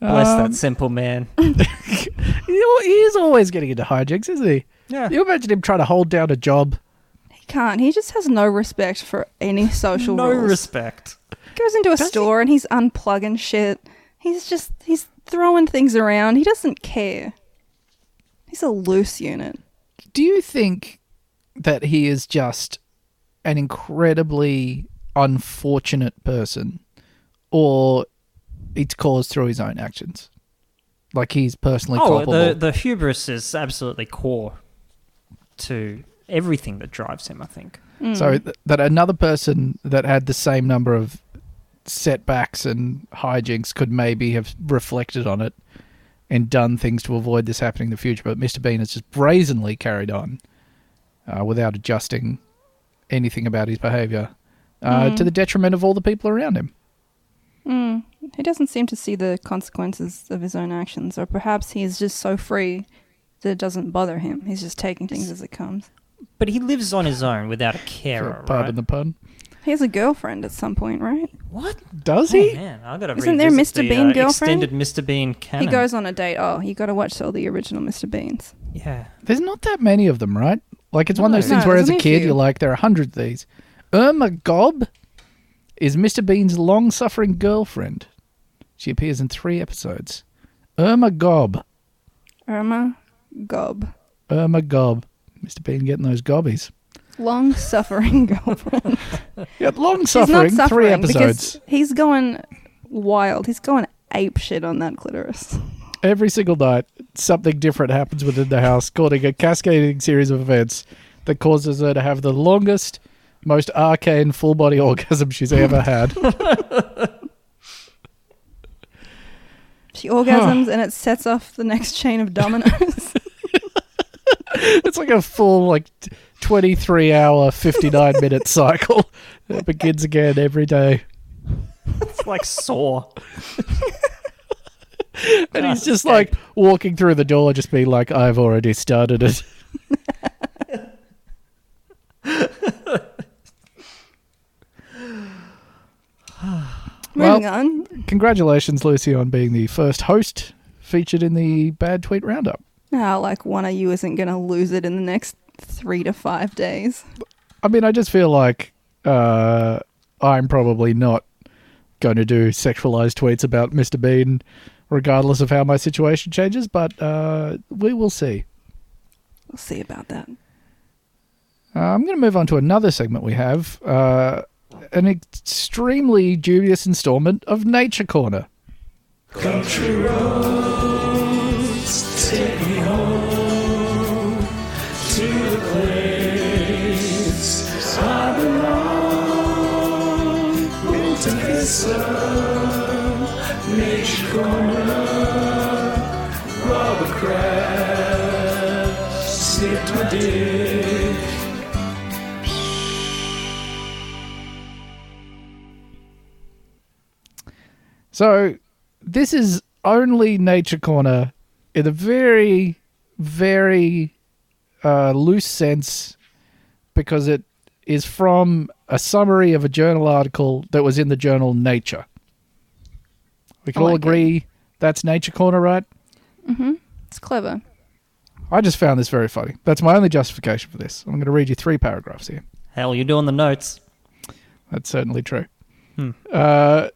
Bless Um, that simple man. You know, he is always getting into hijinks, isn't he? Yeah. You imagine him trying to hold down a job. He can't. He just has no respect for any social No rules. respect. Goes into a store and he's unplugging shit. He's just he's throwing things around. He doesn't care. He's a loose unit. Do you think that he is just an incredibly unfortunate person, or it's caused through his own actions? Like he's personally Oh, culpable. the, the hubris is absolutely core to everything that drives him, I think. So th- that another person that had the same number of setbacks and hijinks could maybe have reflected on it and done things to avoid this happening in the future. But Mr. Bean has just brazenly carried on uh, without adjusting anything about his behaviour uh, to the detriment of all the people around him. Mm. He doesn't seem to see the consequences of his own actions, or perhaps he is just so free that it doesn't bother him. He's just taking things as it comes. But he lives on his own without a For- carer, pardon right? the pun. He has a girlfriend at some point, right? What? Does Oh, he? man, I gotta Isn't there revisit Mr. the, Bean uh, girlfriend? Extended Mr. Bean canon. He goes on a date. Oh, you got to watch all the original Mr. Beans. Yeah. There's not that many of them, right? Like it's one of those No. things No, where as a kid few. you're like, there are a hundred of these. Irma Gobb is Mr. Bean's long-suffering girlfriend. She appears in three episodes. Irma Gobb. Irma Gobb. Irma Gobb. Mr. Bean getting those gobbies. Long suffering girlfriend. Yeah, long-suffering, not three suffering episodes. because he's going wild. He's going ape shit on that clitoris. Every single night, something different happens within the house, causing a cascading series of events that causes her to have the longest, most arcane full-body orgasm she's ever had. She orgasms and it sets off the next chain of dominoes. It's like a full like 23 hour 59 minute cycle. It begins again every day. It's like Saw. And he's just like walking through the door, just being like, I've already started it. Moving on. Congratulations, Lucy, on being the first host featured in the Bad Tweet Roundup. Now, like one of you isn't going to lose it in the next three to five days. I mean, I just feel like uh, I'm probably not going to do sexualized tweets about Mr. Bean, regardless of how my situation changes, but uh, we will see. We'll see about that. Uh, I'm going to move on to another segment we have uh, an extremely dubious installment of Nature Corner. So, this is only Nature Corner in a very, very uh, loose sense because it is from a summary of a journal article that was in the journal Nature. We can I all like it. agree that's Nature Corner, right? Mm-hmm. It's clever. I just found this very funny. That's my only justification for this. I'm going to read you three paragraphs here. Hell, you're doing the notes. That's certainly true. Uh,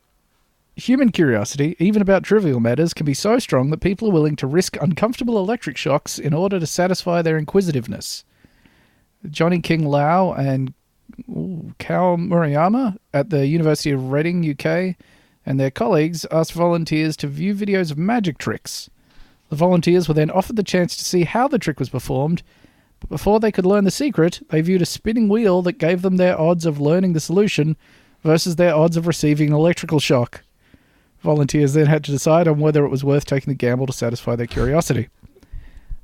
human curiosity, even about trivial matters, can be so strong that people are willing to risk uncomfortable electric shocks in order to satisfy their inquisitiveness. Johnny King Lau and Kou Murayama at the University of Reading, UK, and their colleagues asked volunteers to view videos of magic tricks. The volunteers were then offered the chance to see how the trick was performed, but before they could learn the secret, they viewed a spinning wheel that gave them their odds of learning the solution versus their odds of receiving an electrical shock. Volunteers then had to decide on whether it was worth taking the gamble to satisfy their curiosity.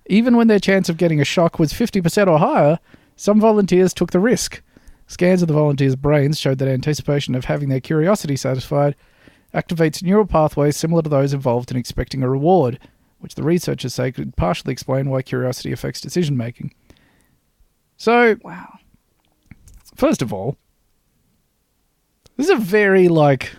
Even when their chance of getting a shock was 50% or higher, some volunteers took the risk. Scans of the volunteers' brains showed that anticipation of having their curiosity satisfied activates neural pathways similar to those involved in expecting a reward, which the researchers say could partially explain why curiosity affects decision making. So, Wow. first of all, this is a very like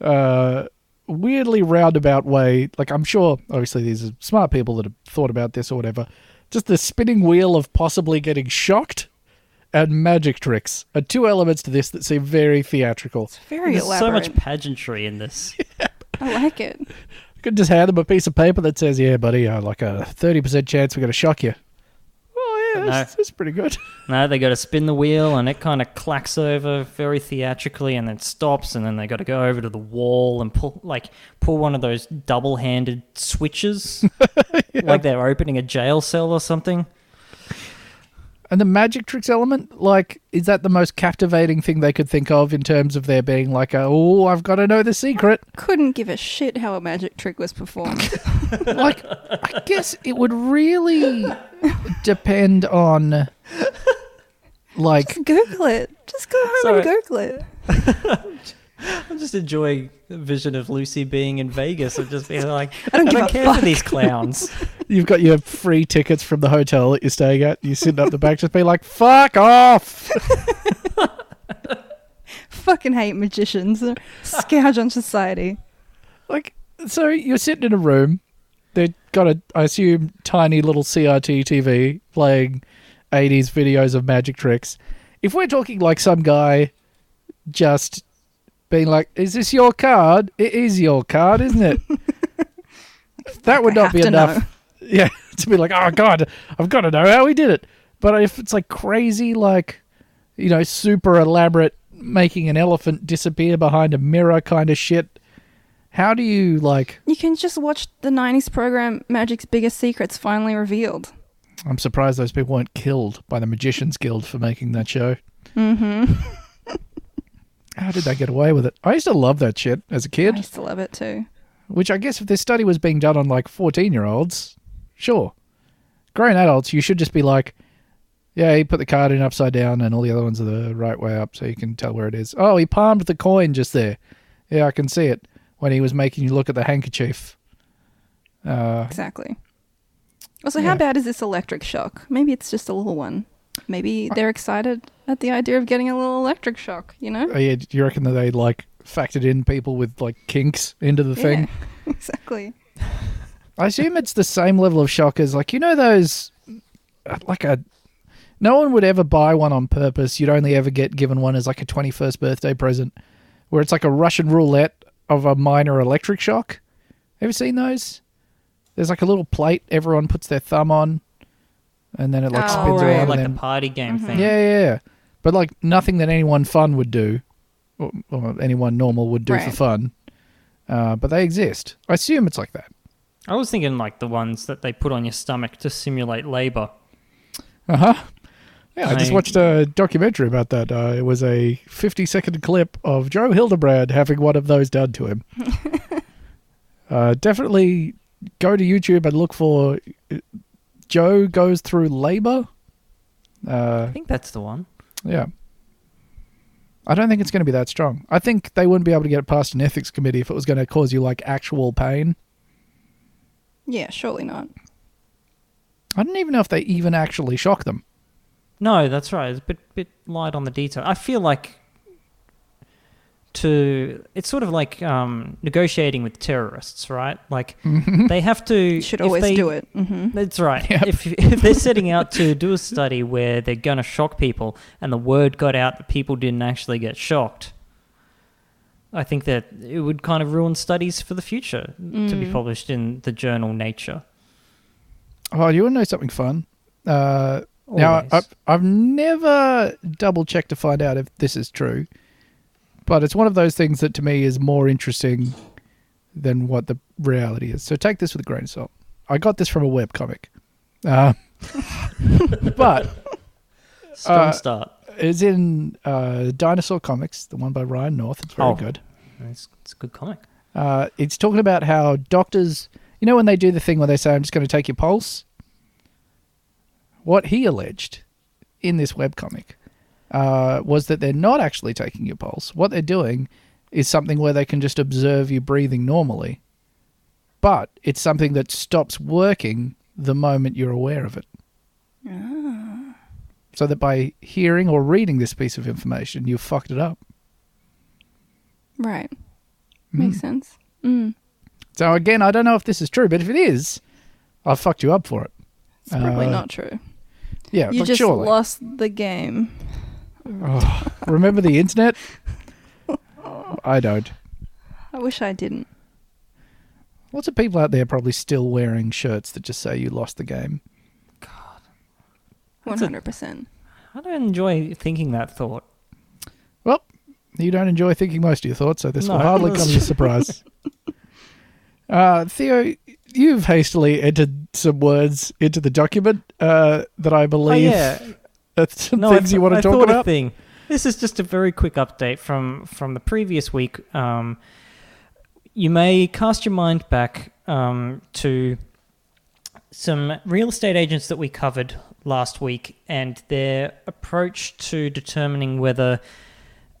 uh weirdly roundabout way. Like I'm sure obviously these are smart people that have thought about this or whatever. Just the spinning wheel of possibly getting shocked and magic tricks are two elements to this that seem very theatrical. It's Very There's so much pageantry in this. I like it. You could just hand them a piece of paper that says, "Yeah, buddy, uh, like a thirty percent chance we're going to shock you." Yeah, No. that's, that's pretty good. No, they got to spin the wheel and it kind of clacks over very theatrically and then stops and then they got to go over to the wall and pull like pull one of those double-handed switches like they're opening a jail cell or something. And the magic tricks element, like, is that the most captivating thing they could think of in terms of there being like a, oh, I've got to know the secret? Couldn't give a shit how a magic trick was performed. like, I guess it would really depend on, like, Google it. Just go home Sorry. and Google it. I'm just enjoying the vision of Lucy being in Vegas and just being like, I don't don't, give a care fuck." for these clowns. you've got your free tickets from the hotel that you're staying at. You're sitting up the back, just be like, fuck off. Fucking hate magicians. They're Scourge on society. Like, so you're sitting in a room. They've got a, I assume, tiny little CRT TV playing 80s videos of magic tricks. If we're talking like some guy just being like, "Is this your card? It is your card, isn't it?" that would not be enough. know. Yeah, to be like, "Oh God, I've got to know how he did it." But if it's like crazy, like you know, super elaborate, making an elephant disappear behind a mirror kind of shit. How do you like? You can just watch the 90s program Magic's Biggest Secrets finally revealed. I'm surprised those people weren't killed by the Magicians Guild for making that show. Mm-hmm. How did they get away with it? I used to love that shit as a kid. I used to love it too. Which I guess if this study was being done on like 14 year olds, sure. Grown adults, you should just be like, yeah, he put the card in upside down and all the other ones are the right way up so you can tell where it is. Oh, he palmed the coin just there. Yeah, I can see it when he was making you look at the handkerchief. Uh, Exactly. Also, Yeah. how bad is this electric shock? Maybe it's just a little one. Maybe they're excited at the idea of getting a little electric shock, you know? oh, yeah, do you reckon that they like factored in people with like kinks into the thing? Yeah, exactly. I assume it's the same level of shock as like you know those uh, like a no one would ever buy one on purpose. You'd only ever get given one as like a 21st birthday present where it's like a Russian roulette of a minor electric shock. Ever seen those? There's like a little plate everyone puts their thumb on and then it like Oh, spins right. around like and the party game thing. yeah, yeah, yeah. But like nothing that anyone fun would do, or, or anyone normal would do for Right. fun. Uh, but they exist. I assume it's like that. I was thinking like the ones that they put on your stomach to simulate labor. Uh huh. Yeah, I just I- watched a documentary about that. Uh, it was a 50 second clip of Joe Hildebrand having one of those done to him. uh, definitely go to YouTube and look for uh, Joe goes through labor. Uh, I think that's the one. Yeah. I don't think it's going to be that strong. I think they wouldn't be able to get it past an ethics committee if it was going to cause you like actual pain. Yeah, surely not. I don't even know if they even actually shock them. No, that's right. It's a bit bit light on the detail. I feel like to it's sort of like um, negotiating with terrorists, right? Like they have to. You should if always they- do it. hmm That's right. Yep. If if they're setting out to do a study where they're going to shock people, and the word got out that people didn't actually get shocked, I think that it would kind of ruin studies for the future to be Mm. published in the journal Nature. Oh, you want to know something fun? Uh, now, I've, I've never double checked to find out if this is true, but it's one of those things that to me is more interesting than what the reality is. So take this with a grain of salt. I got this from a webcomic. Uh, but Strong uh, start. it's in uh, Dinosaur Comics, the one by Ryan North. It's very Oh. good. It's, it's a good comic. Uh, it's talking about how doctors, you know, when they do the thing where they say, I'm just going to take your pulse? What he alleged in this webcomic uh, was that they're not actually taking your pulse. What they're doing is something where they can just observe you breathing normally, but it's something that stops working the moment you're aware of it. Ah. So that by hearing or reading this piece of information, you've fucked it up. Right. Makes Mm. sense. Mm. So again, I don't know if this is true, but if it is, I've fucked you up for it. It's probably Uh, not true. Yeah, You just surely. lost the game. Oh, remember the internet? I don't. I wish I didn't. Lots of people out there probably still wearing shirts that just say you lost the game. One That's a- hundred percent. I don't enjoy thinking that thought. Well, you don't enjoy thinking most of your thoughts, so this will hardly that's come as a surprise. uh, Theo, you've hastily entered some words into the document uh, that I Oh, believe yeah. Some No, things you want to talk thought a about. thing. This is just a very quick update from from the previous week. Um, you may cast your mind back um, to some real estate agents that we covered last week and their approach to determining whether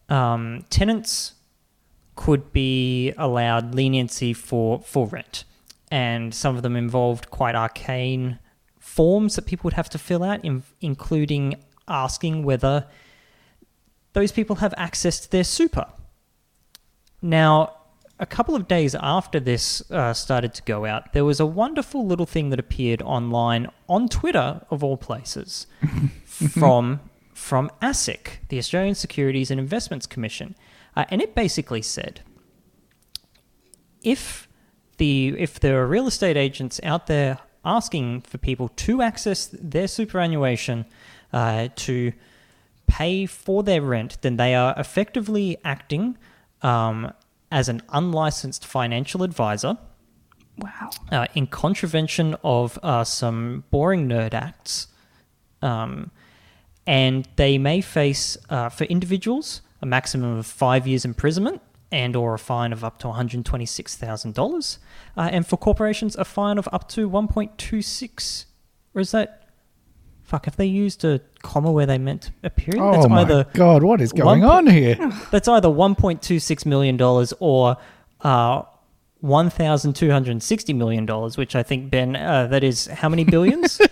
um, tenants could be allowed leniency for, for rent. And some of them involved quite arcane forms that people would have to fill out, in, including asking whether those people have access to their super. Now, a couple of days after this uh, started to go out, there was a wonderful little thing that appeared online on Twitter, of all places, from from ASIC, the Australian Securities and Investments Commission, uh, and it basically said, if the if there are real estate agents out there asking for people to access their superannuation uh, to pay for their rent, then they are effectively acting um, as an unlicensed financial advisor Wow. uh, in contravention of uh, some boring nerd acts. Um, and they may face, uh, for individuals, a maximum of five years imprisonment and or a fine of up to $126,000. Uh, and for corporations, a fine of up to 1.26. Or is that... Fuck, have they used a comma where they meant a period? Oh my god, what is going one on here? That's either $1.26 million or uh, $1,260 million, which I think, Ben, uh, that is how many billions?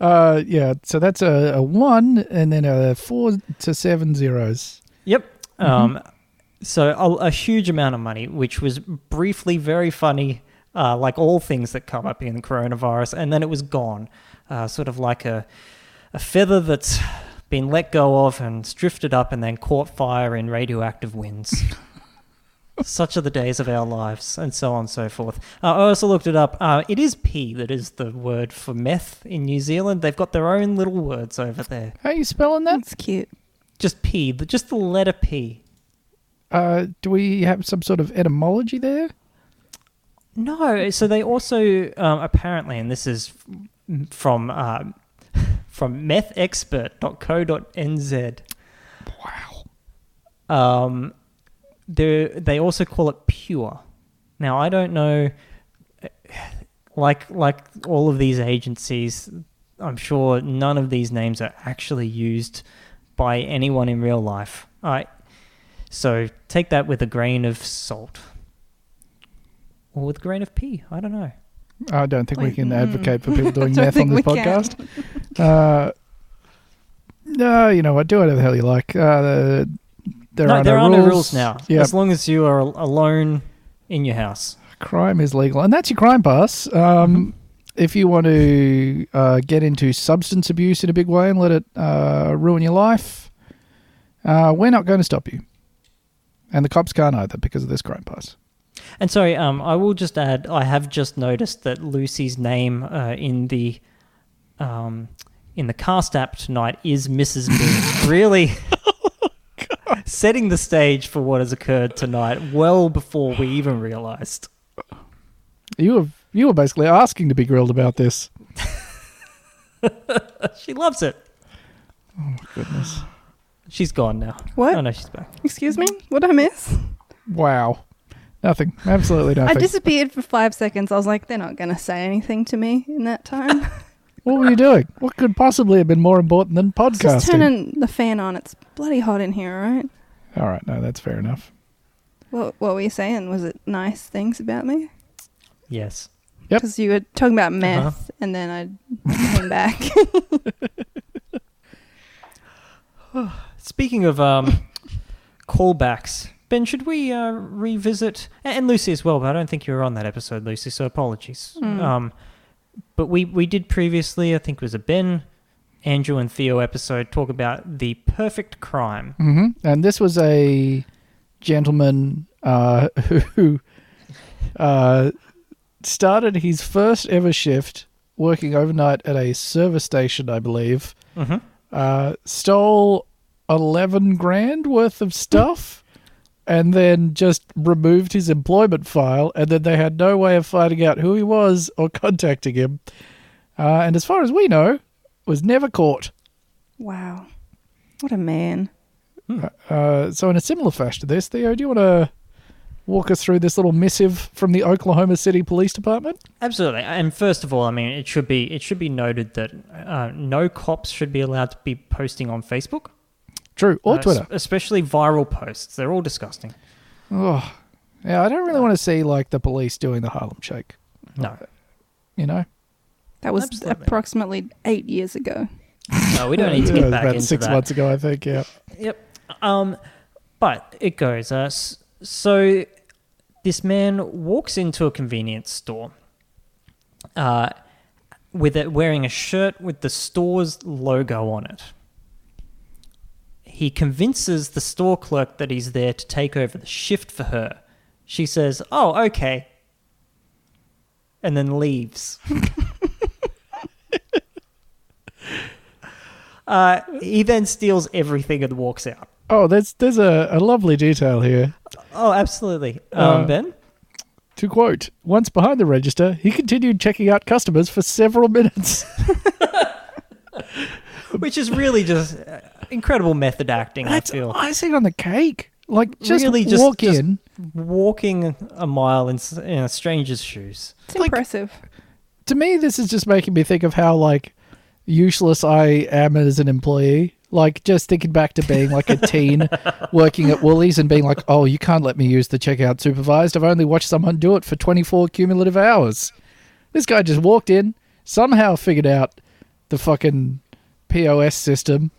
Uh, yeah, so that's a, a one and then a four to seven zeros. Yep. Um, so a, a huge amount of money, which was briefly very funny, uh, like all things that come up in coronavirus, and then it was gone, uh, sort of like a a feather that's been let go of and drifted up and then caught fire in radioactive winds. Such are the days of our lives, and so on and so forth. Uh, I also looked it up. Uh, it is P that is the word for meth in New Zealand. They've got their own little words over there. How are you spelling that? That's cute. Just P, just the letter P. Uh, do we have some sort of etymology there? No, so they also um, apparently, and this is from uh, from methexpert.co.nz. Wow. Um, they they also call it pure. Now I don't know, like like all of these agencies, I'm sure none of these names are actually used by anyone in real life. I so take that with a grain of salt. Or with a grain of pea. I don't know. I don't think we can mm. advocate for people doing Don't math on this podcast. Uh, no, you know what? Do whatever the hell you like. Uh, the, there no, are there no are rules. no rules now. Yeah, As long as you are alone in your house. crime is legal, and that's your crime pass. Um, Mm-hmm. If you want to uh, get into substance abuse in a big way and let it uh, ruin your life, uh, we're not going to stop you, and the cops can't either because of this crime pass. And sorry, um, I will just add, I have just noticed that Lucy's name uh, in the um, in the cast app tonight is Mrs. B. really setting the stage for what has occurred tonight well before we even realised. You were you were basically asking to be grilled about this. She loves it. Oh my goodness. She's gone now. What? Oh no, she's back. Excuse me? What did I miss? Wow. Nothing. Absolutely nothing. I disappeared for five seconds. I was like, they're not going to say anything to me in that time. What were you doing? What could possibly have been more important than podcasts? Just turning the fan on. It's bloody hot in here, all right? All right, no, that's fair enough. What, what were you saying? Was it nice things about me? Yes. Yep. Because you were talking about meth, Uh-huh. and then I came back. Speaking of um, callbacks, Ben, should we uh, revisit and Lucy as well? But I don't think you were on that episode, Lucy. So apologies. Mm. Um, but we we did previously, I think it was a Ben, Andrew, and Theo episode talk about the perfect crime. hmm And this was a gentleman uh, who uh, started his first ever shift working overnight at a service station, I believe. Mm-hmm. Uh, stole 11 grand worth of stuff and then just removed his employment file. And then they had no way of finding out who he was or contacting him. Uh, and as far as we know, was never caught. wow. What a man. Uh, so, in a similar fashion to this, Theo, do you want to walk us through this little missive from the Oklahoma City Police Department? Absolutely. And first of all, I mean, it should be it should be noted that uh, no cops should be allowed to be posting on Facebook True, or Uh, Twitter. especially viral posts. They're all disgusting. Oh, yeah, I don't really want to see like the police doing the Harlem Shake. No, You know, That was Absolutely. approximately eight years ago. no, we don't need to Yeah, it get was back about into six that. months ago, I think. Yeah. Yep. Um, but it goes. Uh, so this man walks into a convenience store, uh, with it wearing a shirt with the store's logo on it. He convinces the store clerk that he's there to take over the shift for her. She says, "Oh, okay," and then leaves. uh, he then steals everything and walks out. Oh, there's there's a, a lovely detail here. Oh, absolutely. Um, Uh, ben? To quote, once behind the register, he continued checking out customers for several minutes. Which is really just uh, incredible method acting, I feel. That's icing on the cake. Like, just Really just- walk just- in. Walking a mile in, in a stranger's shoes. It's Like- impressive. To me, this is just making me think of how like useless I am as an employee. Like, just thinking back to being like a teen working at Woolies and being like, "Oh, you can't let me use the checkout supervised. I've only watched someone do it for 24 cumulative hours." This guy just walked in, somehow figured out the fucking POS system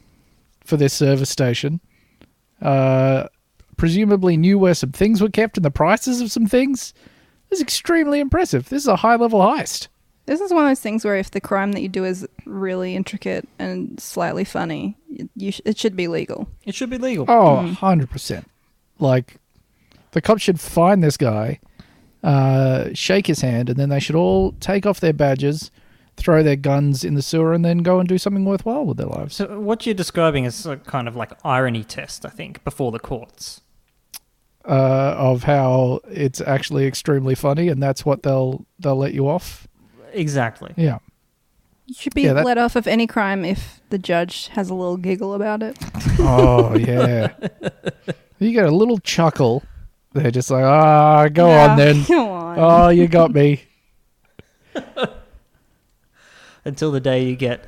for this service station. Uh, presumably knew where some things were kept and the prices of some things. This is extremely impressive. This is a high level heist. This is one of those things where if the crime that you do is really intricate and slightly funny, you sh- it should be legal. It should be legal. Oh, 100%. Like, the cops should find this guy, uh, shake his hand, and then they should all take off their badges, throw their guns in the sewer, and then go and do something worthwhile with their lives. So what you're describing is a kind of like irony test, I think, before the courts. Uh, of how it's actually extremely funny, and that's what they'll they'll let you off. Exactly. Yeah. You should be Yeah, that- let off of any crime if the judge has a little giggle about it. Oh yeah. you get a little chuckle. They're just like, ah, go Yeah, on then. Come on. Oh, you got me. Until the day you get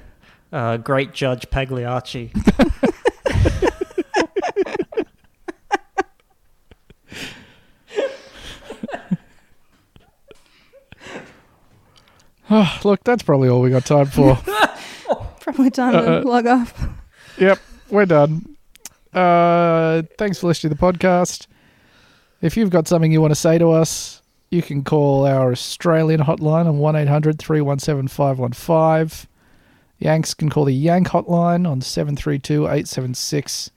uh, great Judge Pagliacci. Oh, look, that's probably all we got time for. Probably time Uh-uh. to log off. Yep, we're done. Uh, thanks for listening to the podcast. If you've got something you want to say to us, you can call our Australian hotline on 1 800 317 515. Yanks can call the Yank hotline on 732 876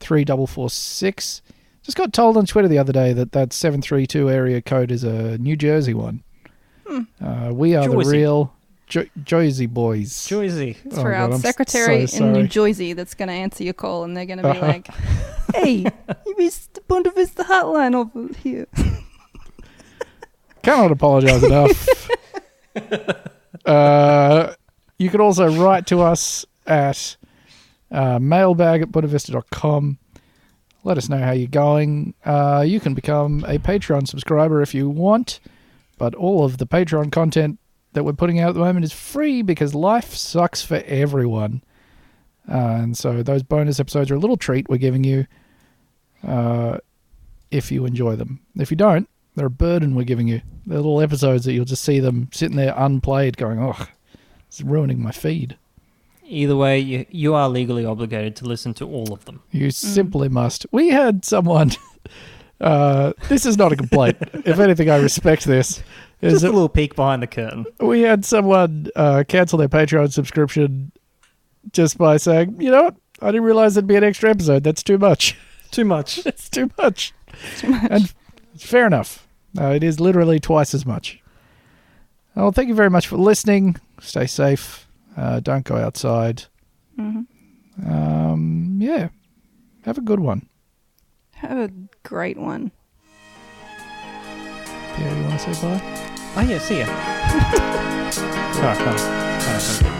3446. Just got told on Twitter the other day that that 732 area code is a New Jersey one. Uh, we are the real jo- Jersey boys. Jersey. It's Oh, for God, our I'm secretary so in New. Jersey that's going to answer your call, and they're going to be Uh-huh. like, "Hey, you missed the Bunta Vista hotline over here." Cannot apologize enough. uh, you can also write to us at uh, mailbag at buttavista.com. Let us know how you're going. Uh, you can become a Patreon subscriber if you want, but all of the Patreon content that we're putting out at the moment is free because life sucks for everyone. Uh, and so those bonus episodes are a little treat we're giving you uh, if you enjoy them. If you don't, they're a burden we're giving you. They're little episodes that you'll just see them sitting there unplayed going, oh, it's ruining my feed. Either way, you, you are legally obligated to listen to all of them. You simply must. We had someone. Uh, this is not a complaint. if anything, I respect this. Is Just a that little peek behind the curtain. we had someone uh, cancel their Patreon subscription just by saying, you know what? I didn't realize there'd be an extra episode. That's too much. Too much. It's too much. Too much. And fair enough. Uh, it is literally twice as much. Well, thank you very much for listening. Stay safe. Uh, don't go outside. Mhm. Um, yeah. Have a good one. Have a great one. Yeah, you want to say bye? Oh, yeah, see ya. Sorry, can't, can't